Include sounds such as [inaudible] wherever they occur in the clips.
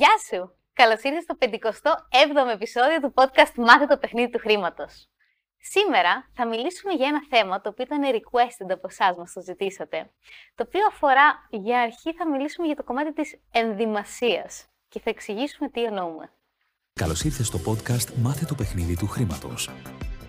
Γεια σου! Καλώς ήρθες στο 57ο επεισόδιο του podcast Μάθε το παιχνίδι του χρήματος. Σήμερα θα μιλήσουμε για ένα θέμα το οποίο ήταν requested από εσάς, μας το ζητήσατε. Το οποίο αφορά, για αρχή, θα μιλήσουμε για το κομμάτι της ενδυμασίας και θα εξηγήσουμε τι εννοούμε. Καλώς ήρθες στο podcast Μάθε το παιχνίδι του χρήματος.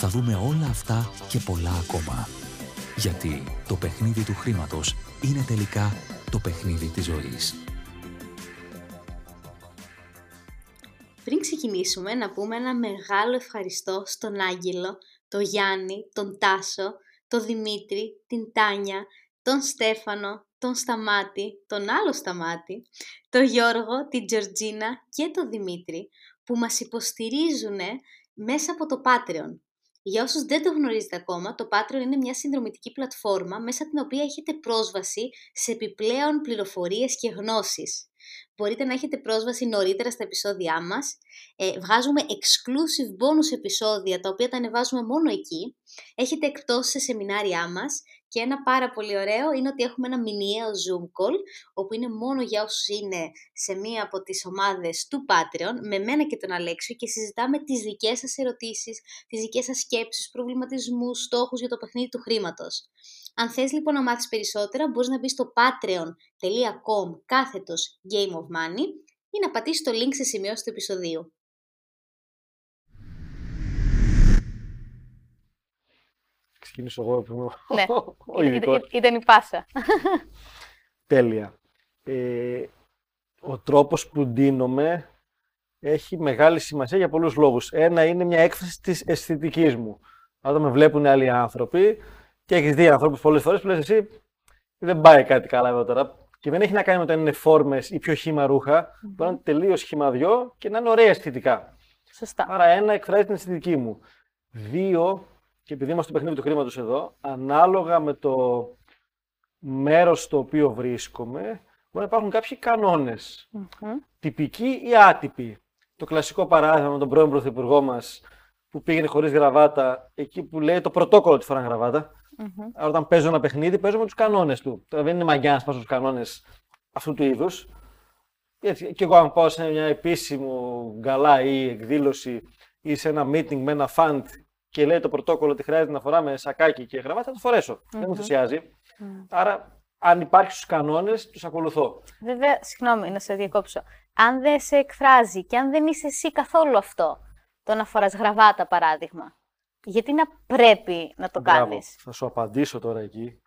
θα δούμε όλα αυτά και πολλά ακόμα. Γιατί το παιχνίδι του χρήματος είναι τελικά το παιχνίδι της ζωής. Πριν ξεκινήσουμε να πούμε ένα μεγάλο ευχαριστώ στον Άγγελο, τον Γιάννη, τον Τάσο, τον Δημήτρη, την Τάνια, τον Στέφανο, τον Σταμάτη, τον άλλο Σταμάτη, τον Γιώργο, την Τζορτζίνα και τον Δημήτρη που μας υποστηρίζουν μέσα από το Patreon. Για όσους δεν το γνωρίζετε ακόμα, το Patreon είναι μια συνδρομητική πλατφόρμα μέσα την οποία έχετε πρόσβαση σε επιπλέον πληροφορίες και γνώσεις. Μπορείτε να έχετε πρόσβαση νωρίτερα στα επεισόδια μας. Ε, βγάζουμε exclusive bonus επεισόδια, τα οποία τα ανεβάζουμε μόνο εκεί. Έχετε εκπτώσεις σε σεμινάρια μας και ένα πάρα πολύ ωραίο είναι ότι έχουμε ένα μηνιαίο Zoom call, όπου είναι μόνο για όσους είναι σε μία από τις ομάδες του Patreon, με μένα και τον Αλέξιο και συζητάμε τις δικές σας ερωτήσεις, τις δικές σας σκέψεις, προβληματισμούς, στόχους για το παιχνίδι του χρήματος. Αν θες λοιπόν να μάθεις περισσότερα, μπορείς να μπεις στο patreon.com κάθετος Game of Money ή να πατήσεις το link σε σημειώσεις του επεισοδίου. Ξεκινήσω εγώ. Ναι, [laughs] ο ειδικός. ήταν η πάσα. Τέλεια. Ε, ο τρόπος που ντύνομαι έχει μεγάλη σημασία για πολλούς λόγους. Ένα είναι μια έκφραση της αισθητικής μου. Όταν με βλέπουν άλλοι άνθρωποι και έχεις δει ανθρώπους πολλές φορές που λες εσύ δεν πάει κάτι καλά εδώ τώρα. Και δεν έχει να κάνει με το αν είναι φόρμες ή πιο χύμα ρούχα. Μπορεί να είναι τελείως χυμαδιό και να είναι ωραία αισθητικά. Σωστά. Άρα ένα εκφράζει την αισθητική μου. Δύο, και επειδή είμαστε στο παιχνίδι του χρήματος εδώ, ανάλογα με το μέρος στο οποίο βρίσκομαι, μπορεί να υπάρχουν κάποιοι κανόνες. Τυπικοί ή άτυποι. Το κλασικό παράδειγμα με τον πρώην πρωθυπουργό μας που πήγαινε χωρίς γραβάτα, εκεί που λέει το πρωτόκολλο ότι φοράνε γραβάτα. Άρα όταν παίζω ένα παιχνίδι, παίζω με τους κανόνες του. Τώρα δεν είναι μαγιά να σπάσω τους κανόνες αυτού του είδους. Έτσι, και εγώ αν πάω σε μια επίσημο γκαλά ή εκδήλωση ή σε ένα meeting με ένα fund και λέει το πρωτόκολλο ότι χρειάζεται να φοράμε σακάκι και γραβάτα, θα το φορέσω. Δεν με ενθουσιάζει. Άρα, αν υπάρχει στους κανόνες, τους ακολουθώ. Βέβαια, συγγνώμη να σε διακόψω. Αν δεν σε εκφράζει και αν δεν είσαι εσύ καθόλου αυτό, το να φοράς γραβάτα παράδειγμα, γιατί να πρέπει να το Μπράβο. κάνεις; Θα σου απαντήσω τώρα εκεί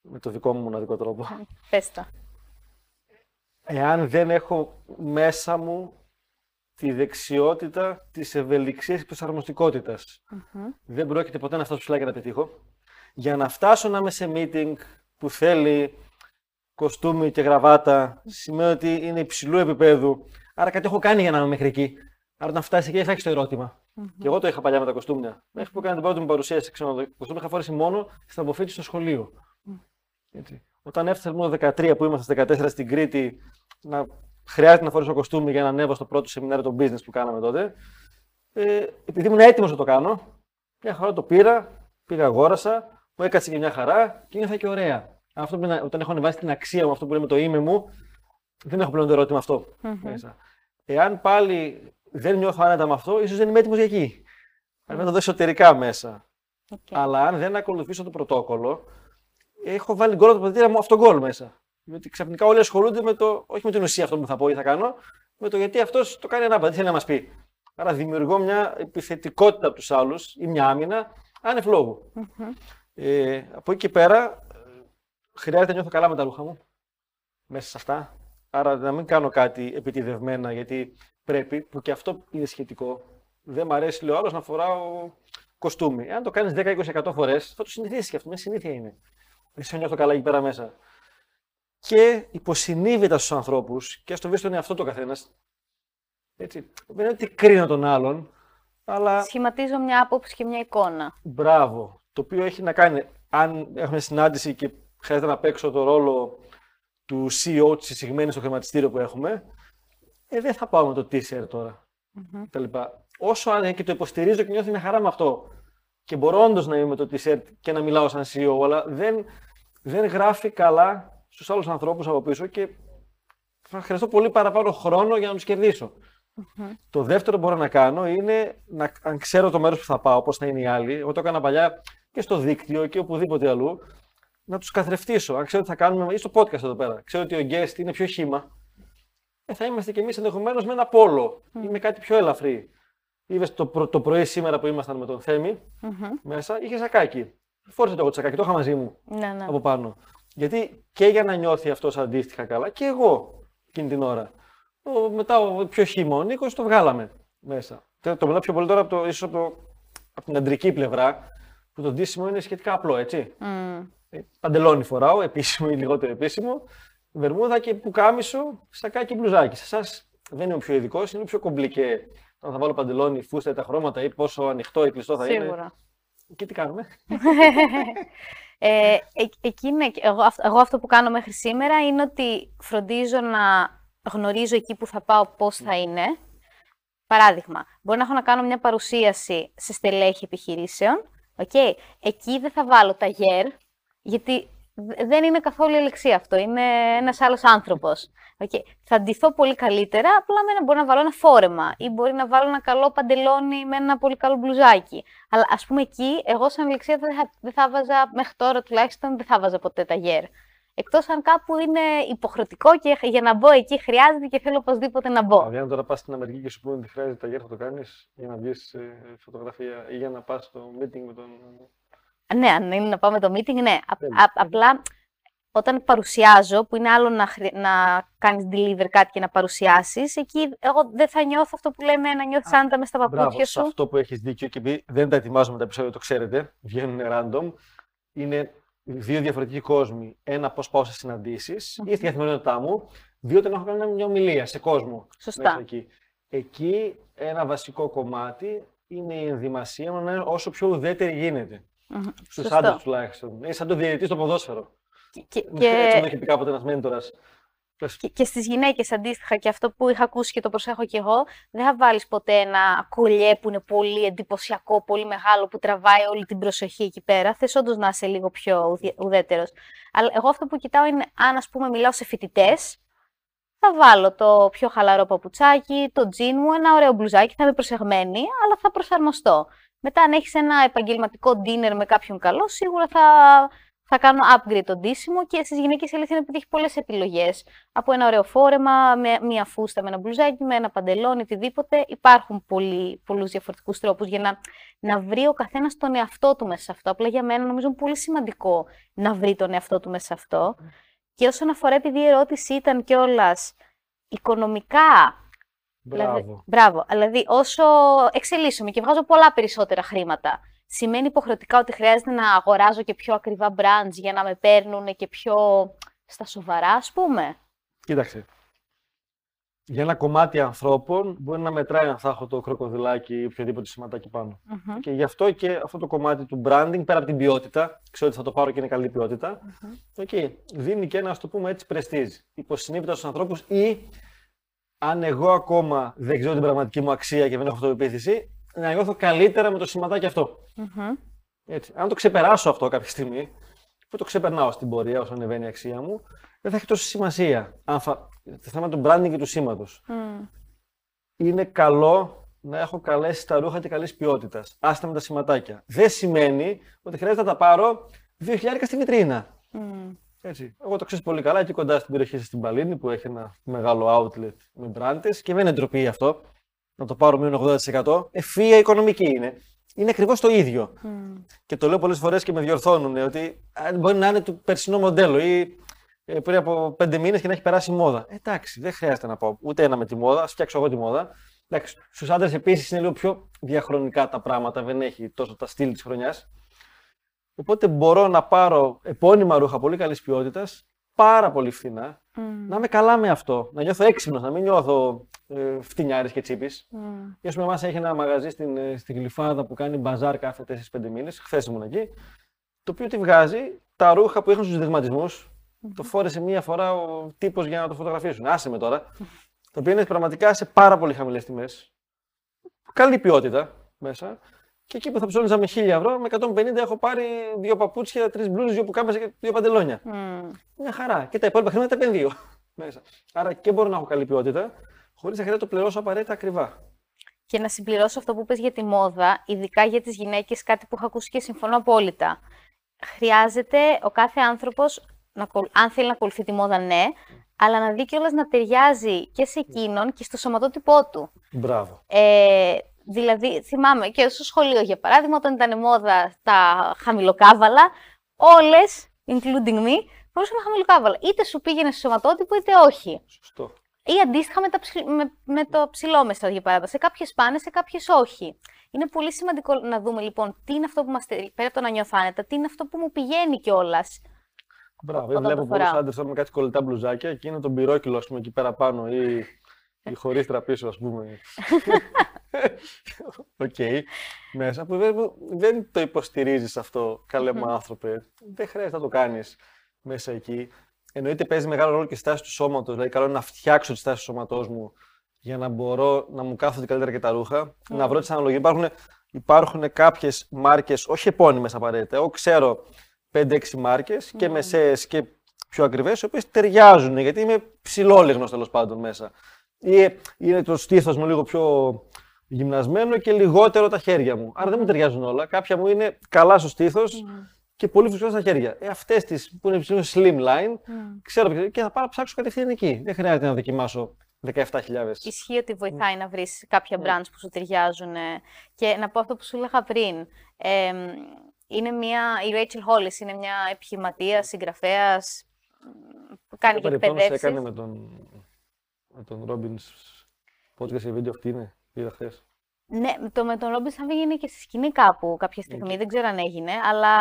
με το δικό μου μοναδικό τρόπο. Πες το. Εάν δεν έχω μέσα μου τη δεξιότητα της ευελιξίας και προσαρμοστικότητας, δεν πρόκειται ποτέ να φτάσω ψηλά και να πετύχω. Για να φτάσω να είμαι σε meeting που θέλει κοστούμι και γραβάτα, σημαίνει ότι είναι υψηλού επίπεδου. Άρα κάτι έχω κάνει για να είμαι μέχρι εκεί. Άρα όταν φτάσει εκεί θα έχεις το ερωτημα Και εγώ το είχα παλιά με τα κοστούμια. Μέχρι που έκανα την πρώτη μου παρουσίαση σε ξενοδοχείο, κοστούμια είχα φορέσει μόνο στα μποφέτη στο σχολείο. Έτσι. Όταν έφτασα μόνο 13 που ήμασταν στα 14 στην Κρήτη, να χρειάζεται να φορέσω κοστούμι για να ανέβω στο πρώτο σεμινάριο των business που κάναμε τότε. Ε, επειδή ήμουν έτοιμος να το κάνω, μια χαρά το πήρα, πήγα, αγόρασα, μου έκατσε και μια χαρά και νιώθα και ωραία. Αυτό που είναι, όταν έχω ανεβάσει την αξία μου, αυτό που λέμε το είμαι μου, δεν έχω πλέον το ερώτημα αυτό μέσα. Εάν πάλι δεν νιώθω άνετα με αυτό, ίσως δεν είμαι έτοιμος για εκεί. Πρέπει να το δω εσωτερικά μέσα. Οκ. Αλλά αν δεν ακολουθήσω το πρωτόκολλο, έχω βάλει γκολ από το πατέρα μου αυτό γκολ μέσα. Γιατί ξαφνικά όλοι ασχολούνται με το, όχι με την ουσία αυτό που θα πω ή θα κάνω, με το γιατί αυτός το κάνει ανάποδα, τι θέλει να μας πει. Άρα δημιουργώ μια επιθετικότητα από τους άλλους ή μια άμυνα άνευ λόγου. Ε, από εκεί και πέρα, ε, χρειάζεται να νιώθω καλά με τα ρούχα μου. Μέσα σε αυτά. Άρα να μην κάνω κάτι επιτιδευμένα γιατί πρέπει, που και αυτό είναι σχετικό. Δεν μ' αρέσει, λέει ο άλλος, να φοράω κοστούμι. Αν το κάνεις 10-20% φορές, θα το συνηθίσεις και αυτό. Μια συνήθεια είναι. Δεν σε νιώθω καλά εκεί πέρα μέσα. Και υποσυνείδητα στους ανθρώπους, και στο βρίσκει τον εαυτό του καθένας, Έτσι. Δεν είναι ότι κρίνω τον άλλον, αλλά. Σχηματίζω μια άποψη και μια εικόνα. Μπράβο. Το οποίο έχει να κάνει, αν έχουμε συνάντηση και χρειάζεται να παίξω το ρόλο του CEO της εισηγμένης στο χρηματιστήριο που έχουμε, ε, δεν θα πάω με το t-shirt τώρα. Mm-hmm. Όσο αν και το υποστηρίζω και νιώθω μια χαρά με αυτό και μπορώ όντως να είμαι με το t-shirt και να μιλάω σαν CEO, αλλά δεν, δεν γράφει καλά στους άλλους ανθρώπους από πίσω και θα χρειαστώ πολύ παραπάνω χρόνο για να τους κερδισω Το δεύτερο που μπορώ να κάνω είναι, να, αν ξέρω το μέρος που θα πάω, πώς θα είναι οι άλλοι, εγώ το έκανα παλιά και στο δίκτυο και οπουδήποτε αλλού, να τους καθρεφτήσω. Αν ξέρω ότι θα κάνουμε, ή στο podcast εδώ πέρα, ξέρω ότι ο guest είναι πιο χήμα, ε, θα είμαστε κι εμείς ενδεχομένως με ένα πόλο ή με κάτι πιο ελαφρύ. Είδες το, προ, το πρωί σήμερα που ήμασταν με τον θεμη μέσα, είχε σακάκι. Φόρησε το εγώ το σακάκι, το είχα μαζί μου ναι, ναι. από πάνω. Γιατί και για να νιώθει αυτός αντίστοιχα καλά και εγώ εκείνη την ώρα. Ο, μετά ο πιο χύμο, ο Νίκος το βγάλαμε μέσα. Το, το μιλάω πιο πολύ τώρα από, το, ίσως από, το, από την αντρική πλευρά, που το ντύσιμο είναι σχετικά απλό, έτσι. Mm. Παντελόνι φοράω, [laughs] επίσημο ή λιγότερο επίσημο, βερμούδα και πουκάμισο, σακάκι μπλουζάκι. Σε εσάς δεν είμαι πιο ειδικός, είναι πιο κομπλικέ. Αν θα βάλω παντελόνι, φούστα ή τα χρώματα ή πόσο ανοιχτό ή κλειστό θα Σίγουρα. είναι. Και τι κάνουμε; [laughs] ε, ε, εγώ, εγώ αυτό που κάνω μέχρι σήμερα είναι ότι φροντίζω να γνωρίζω εκεί που θα πάω πώς θα είναι. Παράδειγμα, μπορεί να έχω να κάνω μια παρουσίαση σε στελέχη επιχειρήσεων. Okay. Εκεί δεν θα βάλω τα γέρ, γιατί δεν είναι καθόλου ελεξία αυτό. Είναι ένας άλλος άνθρωπος. Okay. Θα ντυθώ πολύ καλύτερα, απλά με μπορεί να βάλω ένα φόρεμα ή μπορεί να βάλω ένα καλό παντελόνι με ένα πολύ καλό μπλουζάκι. Αλλά ας πούμε εκεί, εγώ σαν ελεξία δεν θα, δεν θα βάζα, μέχρι τώρα τουλάχιστον, δεν θα βάζα ποτέ τα γέρ. Εκτός αν κάπου είναι υποχρεωτικό και για να μπω εκεί χρειάζεται και θέλω οπωσδήποτε να μπω. Αν τώρα πας στην Αμερική και σου πούνε ότι χρειάζεται τα γέρ, θα το κάνεις για να βγεις φωτογραφία ή για να πας στο meeting με τον ναι, αν είναι να πάμε το meeting, ναι. απλά όταν παρουσιάζω, που είναι άλλο να, να κάνεις deliver κάτι και να παρουσιάσεις, εκεί εγώ δεν θα νιώθω αυτό που λέμε να νιώθεις άνετα μες στα παπούτσια σου. αυτό που έχεις δίκιο και επειδή δεν τα ετοιμάζουμε τα επεισόδια, το ξέρετε, βγαίνουν random, είναι δύο διαφορετικοί κόσμοι. Ένα πώς πάω σε συναντήσεις mm-hmm. ή στη καθημερινότητά μου, δύο όταν έχω κάνει μια ομιλία σε κόσμο. Σωστά. εκεί. εκεί ένα βασικό κομμάτι είναι η ενδυμασία μου να είναι όσο πιο ουδέτερη γίνεται. Mm-hmm. Στους άντρες τουλάχιστον. Είναι σαν το διαιτητή στο ποδόσφαιρο. Και, και... Έτσι μου έχει πει κάποτε ένας μέντορας. Και, και στις γυναίκες αντίστοιχα, και αυτό που είχα ακούσει και το προσέχω κι εγώ, δεν θα βάλεις ποτέ ένα κολλιέ που είναι πολύ εντυπωσιακό, πολύ μεγάλο, που τραβάει όλη την προσοχή εκεί πέρα. Θες όντως να είσαι λίγο πιο ουδέτερος. Αλλά εγώ αυτό που κοιτάω είναι, αν ας πούμε μιλάω σε φοιτητές, θα βάλω το πιο χαλαρό παπουτσάκι, το τζιν μου, ένα ωραίο μπλουζάκι, θα είμαι προσεγμένη, αλλά θα προσαρμοστώ. Μετά, αν έχεις ένα επαγγελματικό dinner με κάποιον καλό, σίγουρα θα, θα κάνω upgrade το ντύσιμο και στις γυναίκες η αλήθεια είναι ότι έχει πολλές επιλογές. Από ένα ωραίο φόρεμα, με μία φούστα, με ένα μπλουζάκι, με ένα παντελόνι, οτιδήποτε. Υπάρχουν πολλούς διαφορετικούς τρόπους για να, να βρει ο καθένας τον εαυτό του μέσα σε αυτό. Απλά για μένα νομίζω είναι πολύ σημαντικό να βρει τον εαυτό του μέσα σε αυτό. Και όσον αφορά, επειδή η ερώτηση ήταν κιόλας οικονομικά Μπράβο. Δηλαδή, μπράβο. Δηλαδή, όσο εξελίσσομαι και βγάζω πολλά περισσότερα χρήματα, σημαίνει υποχρεωτικά ότι χρειάζεται να αγοράζω και πιο ακριβά brands για να με παίρνουν και πιο στα σοβαρά, ας πούμε. Κοίταξε. Για ένα κομμάτι ανθρώπων μπορεί να μετράει αν θα έχω το κροκοδιλάκι ή οποιοδήποτε σηματάκι Και γι' αυτό και αυτό το κομμάτι του branding, πέρα από την ποιότητα, ξέρω ότι θα το πάρω και είναι καλή ποιότητα, mm-hmm. okay, δίνει και ένα, ας το πούμε έτσι, πρεστίζ. Υποσυνείδητα στους ανθρώπους ή αν εγώ ακόμα δεν ξέρω την πραγματική μου αξία και δεν έχω αυτοπεποίθηση, να νιώθω καλύτερα με το σηματάκι αυτό. Mm-hmm. Έτσι. Αν το ξεπεράσω αυτό κάποια στιγμή, που το ξεπερνάω στην πορεία όσο ανεβαίνει η αξία μου, δεν θα έχει τόση σημασία. Αν θα... Το θέμα του branding και του σήματος. Mm. Είναι καλό να έχω καλέ τα ρούχα και καλής ποιότητας. Άστα με τα σηματάκια. Δεν σημαίνει ότι χρειάζεται να τα πάρω 2.000 στη βιτρίνα. Mm. Έτσι. Εγώ το ξέρω πολύ καλά, εκεί κοντά στην περιοχή στην Παλίνη που έχει ένα μεγάλο outlet με μπράντε και δεν είναι ντροπή αυτό. Να το πάρω μείον 80%. Ευθεία οικονομική είναι. Είναι ακριβώς το ίδιο. Mm. Και το λέω πολλές φορές και με διορθώνουν ότι μπορεί να είναι του περσινό μοντέλο ή ε, πριν από πέντε μήνες και να έχει περάσει η μόδα. Ε, εντάξει, δεν χρειάζεται να πάω ούτε ένα με τη μόδα, ας φτιάξω εγώ τη μόδα. Στους άντρες επίσης είναι λίγο πιο διαχρονικά τα πράγματα, δεν έχει τόσο τα στυλ της χρονιάς. Οπότε μπορώ να πάρω επώνυμα ρούχα πολύ καλής ποιότητας, πάρα πολύ φθηνά, mm. να είμαι καλά με αυτό. Να νιώθω έξυπνος, να μην νιώθω ε, φτηνιάρης και τσίπης. Mm. Και α πούμε, εμά έχει ένα μαγαζί στην, ε, στην Γλυφάδα που κάνει μπαζάρ κάθε 4-5 μήνες. Χθες ήμουν εκεί. Το οποίο τη βγάζει τα ρούχα που είχαν στους δειγματισμού. Mm-hmm. Το φόρεσε μία φορά ο τύπος για να το φωτογραφίσουν. Άσε με τώρα. το οποίο είναι πραγματικά σε πάρα πολύ χαμηλές τιμές. Καλή ποιότητα μέσα. Και εκεί που θα ψώνιζα με 1000 ευρώ, με 150 έχω πάρει δύο παπούτσια, τρεις μπλούζες, δύο πουκάμεσε και δύο παντελόνια. Mm. Μια χαρά. Και τα υπόλοιπα χρήματα τα επενδύω μέσα. Άρα και μπορώ να έχω καλή ποιότητα, χωρίς να χρειάζεται να το πληρώσω απαραίτητα ακριβά. Και να συμπληρώσω αυτό που πες για τη μόδα, ειδικά για τις γυναίκες, κάτι που έχω ακούσει και συμφωνώ απόλυτα. Χρειάζεται ο κάθε άνθρωπος, αν θέλει να ακολουθεί τη μόδα, ναι, αλλά να δει κιόλας να ταιριάζει και σε εκείνον και στο σωματότυπό του. Μπράβο. Ε, δηλαδή, θυμάμαι και στο σχολείο, για παράδειγμα, όταν ήταν μόδα τα χαμηλοκάβαλα, όλες, including me, φορούσαν τα χαμηλοκάβαλα. Είτε σου πήγαινε στο σωματότυπο, είτε όχι. Σωστό. Ή αντίστοιχα με, τα με, με το ψηλόμεσο, για παράδειγμα. Σε κάποιες πάνε, σε κάποιες όχι. Είναι πολύ σημαντικό να δούμε λοιπόν τι είναι αυτό που μας πέρα από το να νιώθω άνετα, τι είναι αυτό που μου πηγαίνει κιόλας. Μπράβο, βλέπω πολλούς άντρες με κάτι κολλητά μπλουζάκια και είναι το μπυρόκοιλο, ας πούμε, εκεί πέρα πάνω ή, ή χωρίς τραπίσω, ας πούμε. [laughs] [laughs] OK. okay. Μέσα που δεν, δεν το υποστηρίζεις αυτό, καλέ μου άνθρωπε. Δεν χρειάζεται να το κάνεις μέσα εκεί. Εννοείται παίζει μεγάλο ρόλο και η στάση του σώματος. Δηλαδή, καλό είναι να φτιάξω τη στάση του σώματός μου για να μπορώ να μου κάθονται καλύτερα και τα ρούχα. Να βρω τις αναλογίες. Υπάρχουν, υπάρχουν κάποιες μάρκες, όχι επώνυμες απαραίτητα. Εγώ ξέρω 5-6 μάρκες και μεσαίες και πιο ακριβές, οι οποίες ταιριάζουν γιατί είμαι ψηλόλιγνος τέλος πάντων μέσα. Ή είναι το στήθος μου λίγο πιο γυμνασμένο και λιγότερο τα χέρια μου. Άρα δεν μου ταιριάζουν όλα. Κάποια μου είναι καλά στο στήθος και πολύ φυσικά στα χέρια. Ε, Αυτές τις που είναι ψηλό slimline, ξέρω και θα πάω να ψάξω κατευθείαν εκεί. Δεν χρειάζεται να δοκιμάσω 17.000. Ισχύει ότι βοηθάει να βρεις κάποια ναι. brands που σου ταιριάζουν. Και να πω αυτό που σου έλεγα πριν. Ε, είναι μια, η Rachel Hollis είναι μια επιχειρηματία, συγγραφέας που κάνει και εκπαιδεύσεις. έκανε με τον, με τον Robbins podcast για βίντεο αυτή είναι, είδα χθες. Ναι, το με τον Ρόμπιν θα έγινε και στη σκηνή κάπου κάποια στιγμή. Δεν ξέρω αν έγινε, αλλά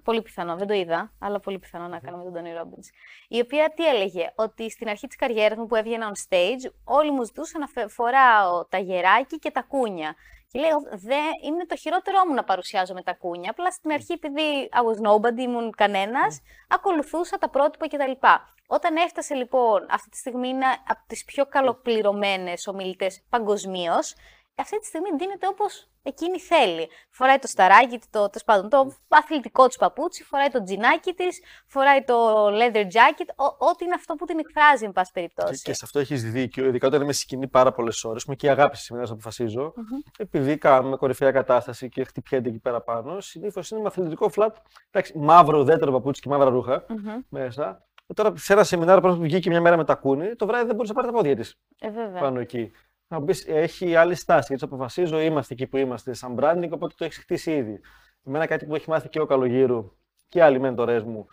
πολύ πιθανό. Δεν το είδα, αλλά πολύ πιθανό να κάνω με τον Τόνι Ρόμπινς. Η οποία τι έλεγε, ότι στην αρχή της καριέρας μου που έβγαινα on stage, όλοι μου ζητούσαν να φοράω τα γεράκι και τα κούνια. Και λέει, δε, είναι το χειρότερό μου να παρουσιάζω με τα κούνια. Απλά στην αρχή, επειδή I was nobody, ήμουν κανένας, ακολουθούσα τα πρότυπα κτλ. Όταν έφτασε λοιπόν, αυτή τη στιγμή είναι από τις πιο καλοπληρωμένες ομιλητές παγκοσμίως, αυτή τη στιγμή δίνεται όπως εκείνη θέλει. Φοράει το σταράκι, το, το, το, το αθλητικό της παπούτσι, φοράει το τζινάκι της, φοράει το leather jacket, ό,τι είναι αυτό που την εκφράζει, εν πάση περιπτώσει. Και, και σε αυτό έχεις δίκιο, ειδικά όταν είμαι σκηνή πάρα πολλές ώρες, με και η αγάπη σήμερα να αποφασίζω, mm-hmm. επειδή κάνουμε κορυφαία κατάσταση και χτυπιέται εκεί πέρα πάνω, συνήθως είναι με αθλητικό flat, εντάξει, μαύρο ουδέτερο παπούτσι και μαύρα ρούχα mm-hmm. μέσα. Τώρα σε ένα σεμινάριο που βγήκε μια μέρα με τα κούνη, το βράδυ δεν μπορούσε να πάρει τα πόδια της. Ε, πάνω εκεί να πεις έχει άλλη στάση. Γιατί αποφασίζω, είμαστε εκεί που είμαστε σαν branding, οπότε το έχεις χτίσει ήδη. Εμένα κάτι που έχει μάθει και ο Καλογύρου και άλλοι μέντορές μου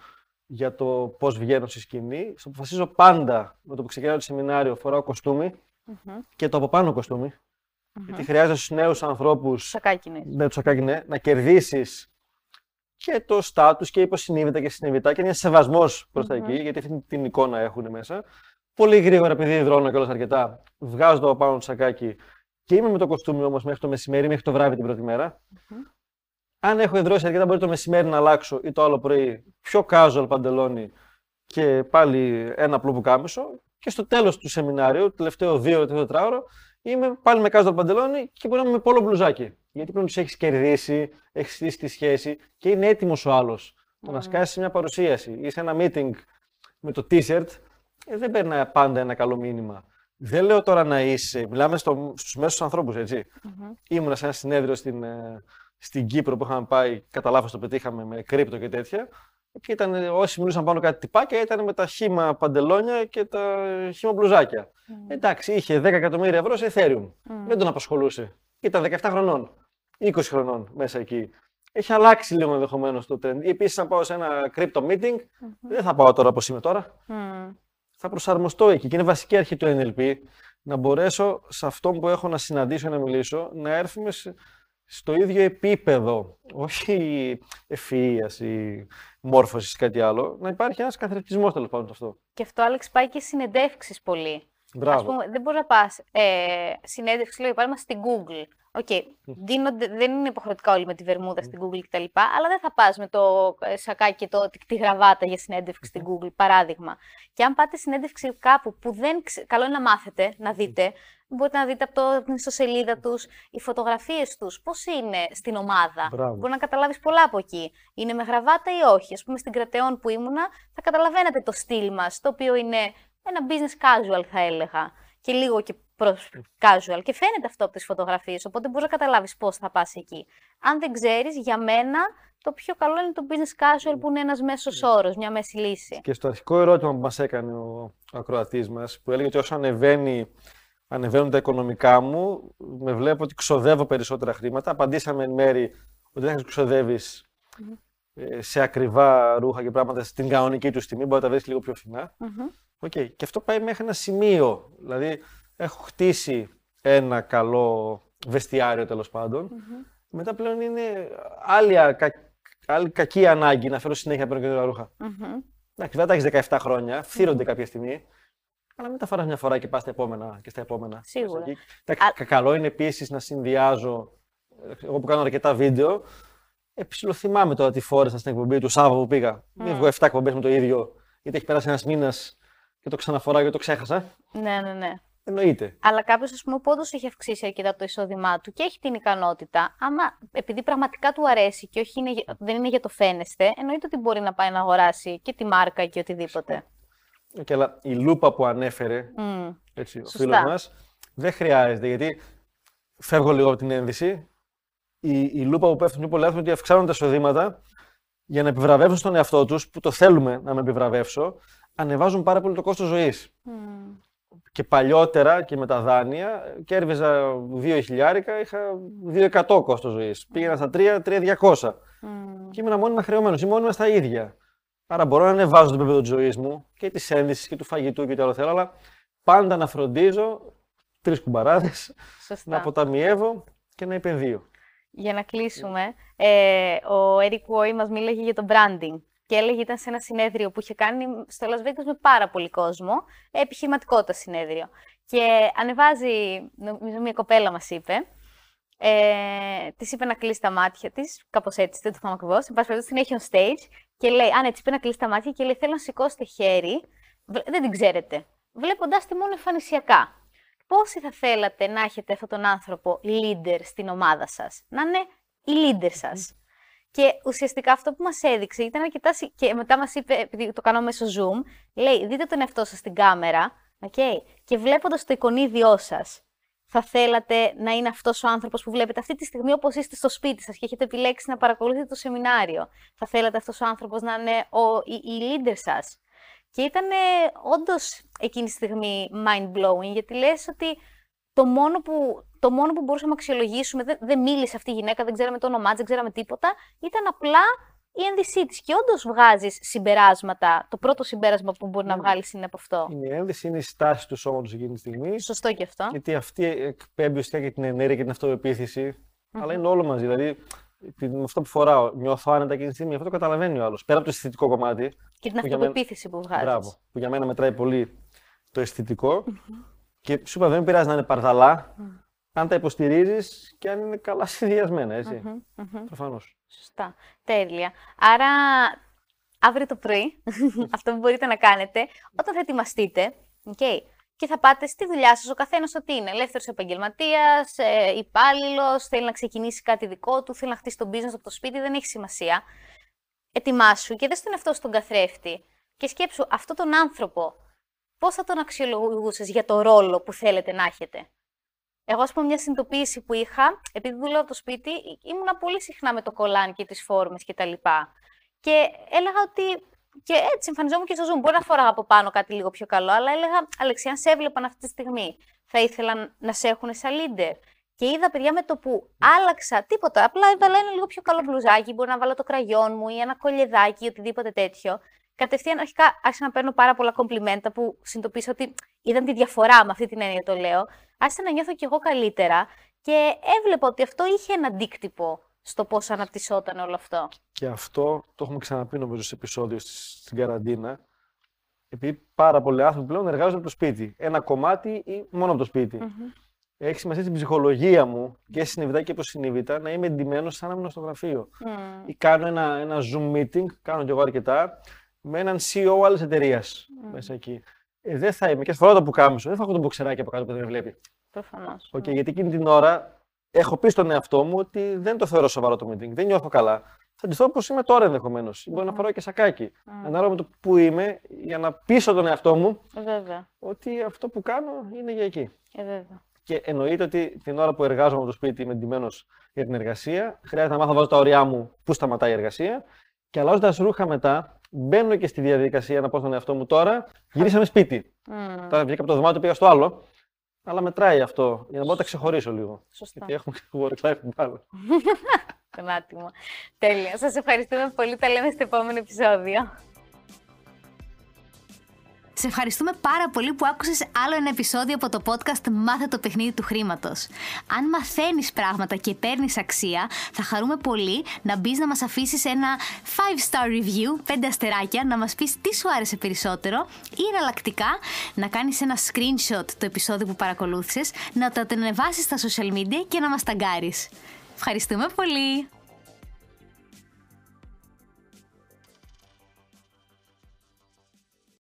για το πώς βγαίνω στη σκηνή. Στο αποφασίζω πάντα με το που ξεκινάω το σεμινάριο, φοράω κοστούμι mm-hmm. και το από πάνω κοστούμι. Mm-hmm. Γιατί χρειάζεται στους νέους ανθρώπους. Ναι, του ναι, να κερδίσεις και το στάτου και υποσυνείδητα και συνειδητά και ένα σεβασμός προς τα εκεί, γιατί αυτή την εικόνα έχουν μέσα πολύ γρήγορα, επειδή δρώνω κιόλας αρκετά, βγάζω το πάνω του σακάκι και είμαι με το κοστούμι όμως μέχρι το μεσημέρι, μέχρι το βράδυ την πρώτη μέρα. Mm-hmm. Αν έχω εδρώσει αρκετά, μπορεί το μεσημέρι να αλλάξω ή το άλλο πρωί πιο casual παντελόνι και πάλι ένα απλό πουκάμισο. Και στο τέλος του σεμινάριου, το τελευταίο δύο ή τετράωρο, είμαι πάλι με casual παντελόνι και μπορεί να είμαι με πόλο μπλουζάκι. Γιατί πλέον τους έχεις κερδίσει, έχεις στήσει τη σχέση και είναι έτοιμος ο άλλος. Mm. Το να σκάσεις μια παρουσίαση ή σε ένα meeting με το t-shirt, ε, δεν παίρνει πάντα ένα καλό μήνυμα. Δεν λέω τώρα να είσαι. Μιλάμε στο, στους μέσους ανθρώπους, έτσι. Mm-hmm. Ήμουνα σε ένα συνέδριο στην, ε, στην Κύπρο που είχαμε πάει. Κατά λάθος το πετύχαμε με κρύπτο και τέτοια. Και ήταν, όσοι μιλούσαν πάνω κάτι τυπάκια ήταν με τα χήμα παντελόνια και τα χήμα μπλουζάκια. Mm. Εντάξει, είχε 10 εκατομμύρια ευρώ σε Ethereum. Mm. Δεν τον απασχολούσε. Ήταν 17 χρονών, 20 χρονών μέσα εκεί. Έχει αλλάξει λίγο ενδεχομένως το trend. Επίσης, αν πάω σε ένα crypto meeting, mm-hmm. δεν θα πάω τώρα όπως είμαι τώρα. Mm θα προσαρμοστώ εκεί. Και είναι βασική αρχή του NLP να μπορέσω σε αυτό που έχω να συναντήσω, να μιλήσω, να έρθουμε στο ίδιο επίπεδο. Όχι ευφυΐας ή μόρφωσης ή κάτι άλλο. Να υπάρχει ένας καθρεπτισμός τέλος πάντων αυτό. Και αυτό, Άλεξ, πάει και συνεντεύξεις πολύ. Μπράβο. Ας πούμε, δεν μπορείς να πας ε, συνέντευξη, λέω, για παράδειγμα, στην Google. OK, δίνονται- δεν είναι υποχρεωτικά όλοι με τη βερμούδα στην Google κτλ. Αλλά δεν θα πας με το ε, σακάκι και το, τη, τη γραβάτα για συνέντευξη στην Google, παράδειγμα. Και αν πάτε συνέντευξη κάπου που δεν. ξε- Καλό είναι να μάθετε, να δείτε. Μπορείτε να δείτε από το, την ιστοσελίδα τους, οι φωτογραφίες τους, πώς είναι στην ομάδα. Μπράβο. Μπορεί να καταλάβεις πολλά από εκεί. Είναι με γραβάτα ή όχι. Ας πούμε, στην Κρατεών που ήμουνα, θα καταλαβαίνετε το στυλ μας, το οποίο είναι ένα business casual, θα έλεγα. Και λίγο και προς casual. Και φαίνεται αυτό από τις φωτογραφίες. Οπότε μπορείς να καταλάβεις πώς θα πας εκεί. Αν δεν ξέρεις, για μένα το πιο καλό είναι το business casual που είναι ένας μέσος όρος, μια μέση λύση. Και στο αρχικό ερώτημα που μας έκανε ο, ο ακροατής μας, που έλεγε ότι όσο ανεβαίνει, ανεβαίνουν τα οικονομικά μου, με βλέπω ότι ξοδεύω περισσότερα χρήματα. Απαντήσαμε εν μέρη ότι δεν θα ξοδεύεις ε, σε ακριβά ρούχα και πράγματα στην κανονική του τιμή, μπορεί να τα βρεις λίγο πιο φθηνά. Μμμ. Οκ. Και αυτό πάει μέχρι ένα σημείο. Δηλαδή, έχω χτίσει ένα καλό βεστιάριο τέλος πάντων. Μετά πλέον είναι άλλη, ακα- άλλη κακή ανάγκη να φέρω συνέχεια παίρνω καινούργια ρούχα. Μμμ. Εντάξει, βέβαια τα έχεις 17 χρόνια, φθείρονται κάποια στιγμή. Αλλά μην τα φοράς μια φορά και πας στα επόμενα και στα επόμενα. Σίγουρα. Εκεί. Εντάξει, Α- κα- Καλό είναι επίσης να συνδυάζω. ε, Εγώ που κάνω αρκετά βίντεο, ε, ψιλοθυμάμαι τώρα τι φόρεσα στην εκπομπή του Σάββα που πήγα. Μην βγω 7 εκπομπές με το ίδιο, γιατί έχει περάσει ένας μήνας και το ξαναφοράω και το ξέχασα. Ναι, ναι, ναι. Εννοείται. Αλλά κάποιος, ας πούμε, που όντω έχει αυξήσει αρκετά το εισόδημά του και έχει την ικανότητα, άμα επειδή πραγματικά του αρέσει και όχι είναι, για- δεν είναι για το φαίνεστε, εννοείται ότι μπορεί να πάει να αγοράσει και τη μάρκα και οτιδήποτε. Και αλλά η λούπα που ανέφερε Μμ. έτσι, ο Σωστά. φίλος μας, δεν χρειάζεται, γιατί φεύγω λίγο από την ένδυση. Η, η λούπα που πέφτουν πιο πολύ είναι ότι αυξάνουν τα εισοδήματα για να επιβραβεύσουν στον εαυτό τους, που το θέλουμε να με επιβραβεύσω, ανεβάζουν πάρα πολύ το κόστος ζωής. Μμ. Και παλιότερα και με τα δάνεια, κέρδιζα 2 χιλιάρικα, είχα 2% κόστος ζωής. Πήγαινα στα 3, 3.200. Μμ. Και ήμουν μόνιμα χρεωμένος ή μόνιμα στα ίδια. Άρα μπορώ να ανεβάζω το επίπεδο της ζωής μου και της ένδυσης και του φαγητού και ό,τι άλλο θέλω, αλλά πάντα να φροντίζω τρεις κουμπαράδες, Σωστά. να αποταμιεύω και να επενδύω. Για να κλείσουμε, ε, ο Eric Woy μας μίλαγε για το branding και έλεγε ήταν σε ένα συνέδριο που είχε κάνει στο Las Vegas με πάρα πολύ κόσμο, επιχειρηματικότητα συνέδριο. Και ανεβάζει, νομίζω μια κοπέλα μας είπε, ε, της είπε να κλείσει τα μάτια της, κάπως έτσι, δεν το θυμάμαι ακριβώς, εν πάση περιπτώσει την έχει on stage και λέει, αν έτσι είπε να κλείσει τα μάτια και λέει θέλω να σηκώσετε χέρι, Βλέ- δεν την ξέρετε, βλέποντάς τη μόνο εμφανισιακά. Πόσοι θα θέλατε να έχετε αυτόν τον άνθρωπο leader στην ομάδα σας, να είναι η leader σας. Και ουσιαστικά αυτό που μας έδειξε ήταν αρκετά. συ- και μετά μας είπε, επειδή το κάνω μέσω Zoom, λέει: Δείτε τον εαυτό σας στην κάμερα, okay, και βλέποντας το εικονίδιό σας, θα θέλατε να είναι αυτός ο άνθρωπος που βλέπετε αυτή τη στιγμή όπως είστε στο σπίτι σας και έχετε επιλέξει να παρακολουθείτε το σεμινάριο. Θα θέλατε αυτός ο άνθρωπος να είναι ο, η, η leader σας. Και ήταν όντως εκείνη τη στιγμή mind-blowing, γιατί λες ότι το μόνο που, το μόνο που μπορούσαμε να αξιολογήσουμε, δεν, δεν μίλησε αυτή η γυναίκα, δεν ξέραμε το όνομά της, δεν ξέραμε τίποτα, ήταν απλά η ένδυσή της. Και όντως βγάζεις συμπεράσματα. Το πρώτο συμπέρασμα που μπορεί να βγάλεις είναι από αυτό. Είναι η ένδυση, είναι η στάση του σώματος εκείνη τη στιγμή. Σωστό και αυτό. Γιατί αυτή εκπέμπει ουσιαστικά και την ενέργεια και την αυτοεπίθεση. Αλλά είναι όλο μαζί. Δηλαδή, την- με αυτό που φοράω, νιώθω άνετα εκείνη τη στιγμή, αυτό το καταλαβαίνει ο άλλος. Πέρα από το αισθητικό κομμάτι, Και την που για μένα- αυτοπεποίθηση που βγάζεις. Μπράβο. Που για μένα μετράει πολύ το αισθητικο Και σου είπα, δεν πειράζει να είναι παρδαλά, αν τα υποστηρίζεις και αν είναι καλά συνδυασμένα, έτσι. Μμμ, μμμ. Προφανώς. Σωστά. Τέλεια. Άρα, αύριο το πρωί, [laughs] αυτό που μπορείτε να κάνετε, όταν θα ετοιμαστείτε, okay, και θα πάτε στη δουλειά σας, ο καθένας ότι είναι ελεύθερος επαγγελματίας, ε, υπάλληλος, θέλει να ξεκινήσει κάτι δικό του, θέλει να χτίσει το business από το σπίτι, δεν έχει σημασία. Ετοιμάσου και δες τον εαυτό στον καθρέφτη και σκέψου αυτόν τον άνθρωπο, πώς θα τον αξιολογούσες για το ρόλο που θέλετε να έχετε. Εγώ, ας πούμε, μια συνειδητοποίηση που είχα, επειδή δούλευα από το σπίτι, ήμουνα πολύ συχνά με το κολάν και τι φόρμε κτλ. Και έλεγα ότι. Και έτσι εμφανιζόμουν και στο Zoom. Μπορεί να φοράγα από πάνω κάτι λίγο πιο καλό, αλλά έλεγα, Αλεξία, αν σε έβλεπαν αυτή τη στιγμή, θα ήθελαν να σε έχουν σαν leader. Και είδα, παιδιά, με το που άλλαξα τίποτα. Απλά έβαλα ένα λίγο πιο καλό μπλουζάκι, μπορεί να βάλω το κραγιόν μου ή ένα κολεδάκι ή οτιδήποτε τέτοιο. Κατευθείαν αρχικά άρχισα να παίρνω πάρα πολλά κομπλιμέντα που συνειδητοποίησα ότι είδαν τη διαφορά με αυτή την έννοια το λέω. Άρχισα να νιώθω κι εγώ καλύτερα και έβλεπα ότι αυτό είχε ένα αντίκτυπο στο πώς αναπτυσσόταν όλο αυτό. Και αυτό το έχουμε ξαναπεί νομίζω σε επεισόδιο στη- στην καραντίνα. Επειδή πάρα πολλοί άνθρωποι πλέον εργάζονται από το σπίτι. Ένα κομμάτι ή μόνο από το σπιτι Έχει σημασία στην ψυχολογία μου και συνειδητά και υποσυνείδητα να είμαι εντυμένος σαν να ήμουν στο γραφείο. Mm. Ή κάνω ένα, ένα Zoom meeting, κάνω κι εγώ αρκετά, με έναν CEO άλλης εταιρείας mm. μέσα εκεί. Ε, δεν θα είμαι και φοράω το πουκάμισο, δεν θα έχω τον μποξεράκι από κάτω που δεν με βλέπει. Προφανώς. Okay, γιατί εκείνη την ώρα έχω πει στον εαυτό μου ότι δεν το θεωρώ σοβαρό το meeting, δεν νιώθω καλά. Θα ντυθώ όπως είμαι τώρα ενδεχομένως. Mm. Μπορεί να φοράω και σακάκι. Mm. Ανάλογα με το που είμαι, για να πείσω τον εαυτό μου Βέβαια. ότι αυτό που κάνω είναι για εκεί. Ε, βέβαια. Και εννοείται ότι την ώρα που εργάζομαι από το σπίτι είμαι εντυμένος για την εργασία, χρειάζεται να μάθω να βάζω τα ωριά μου πού σταματάει η εργασία. Και αλλάζοντας ρούχα μετά, μπαίνω και στη διαδικασία να πω στον εαυτό μου τώρα, γυρίσαμε σπίτι. Mm. Τώρα βγήκα από το δωμάτιο, πήγα στο άλλο. Αλλά μετράει αυτό, για να μπορώ να τα ξεχωρίσω λίγο. Σωστά. Γιατί έχουμε [laughs] work life balance. [laughs] Τον άτιμο. Τέλεια. Σας ευχαριστούμε πολύ. Τα λέμε στο επόμενο επεισόδιο. Σε ευχαριστούμε πάρα πολύ που άκουσες άλλο ένα επεισόδιο από το podcast «Μάθε το παιχνίδι του χρήματος». Αν μαθαίνεις πράγματα και παίρνεις αξία, θα χαρούμε πολύ να μπεις να μας αφήσεις ένα 5-star review, 5 αστεράκια, να μας πεις τι σου άρεσε περισσότερο ή εναλλακτικά να κάνεις ένα screenshot το επεισόδιο που παρακολούθησες, να το ανεβάσεις στα social media και να μας ταγκάρεις. Ευχαριστούμε πολύ!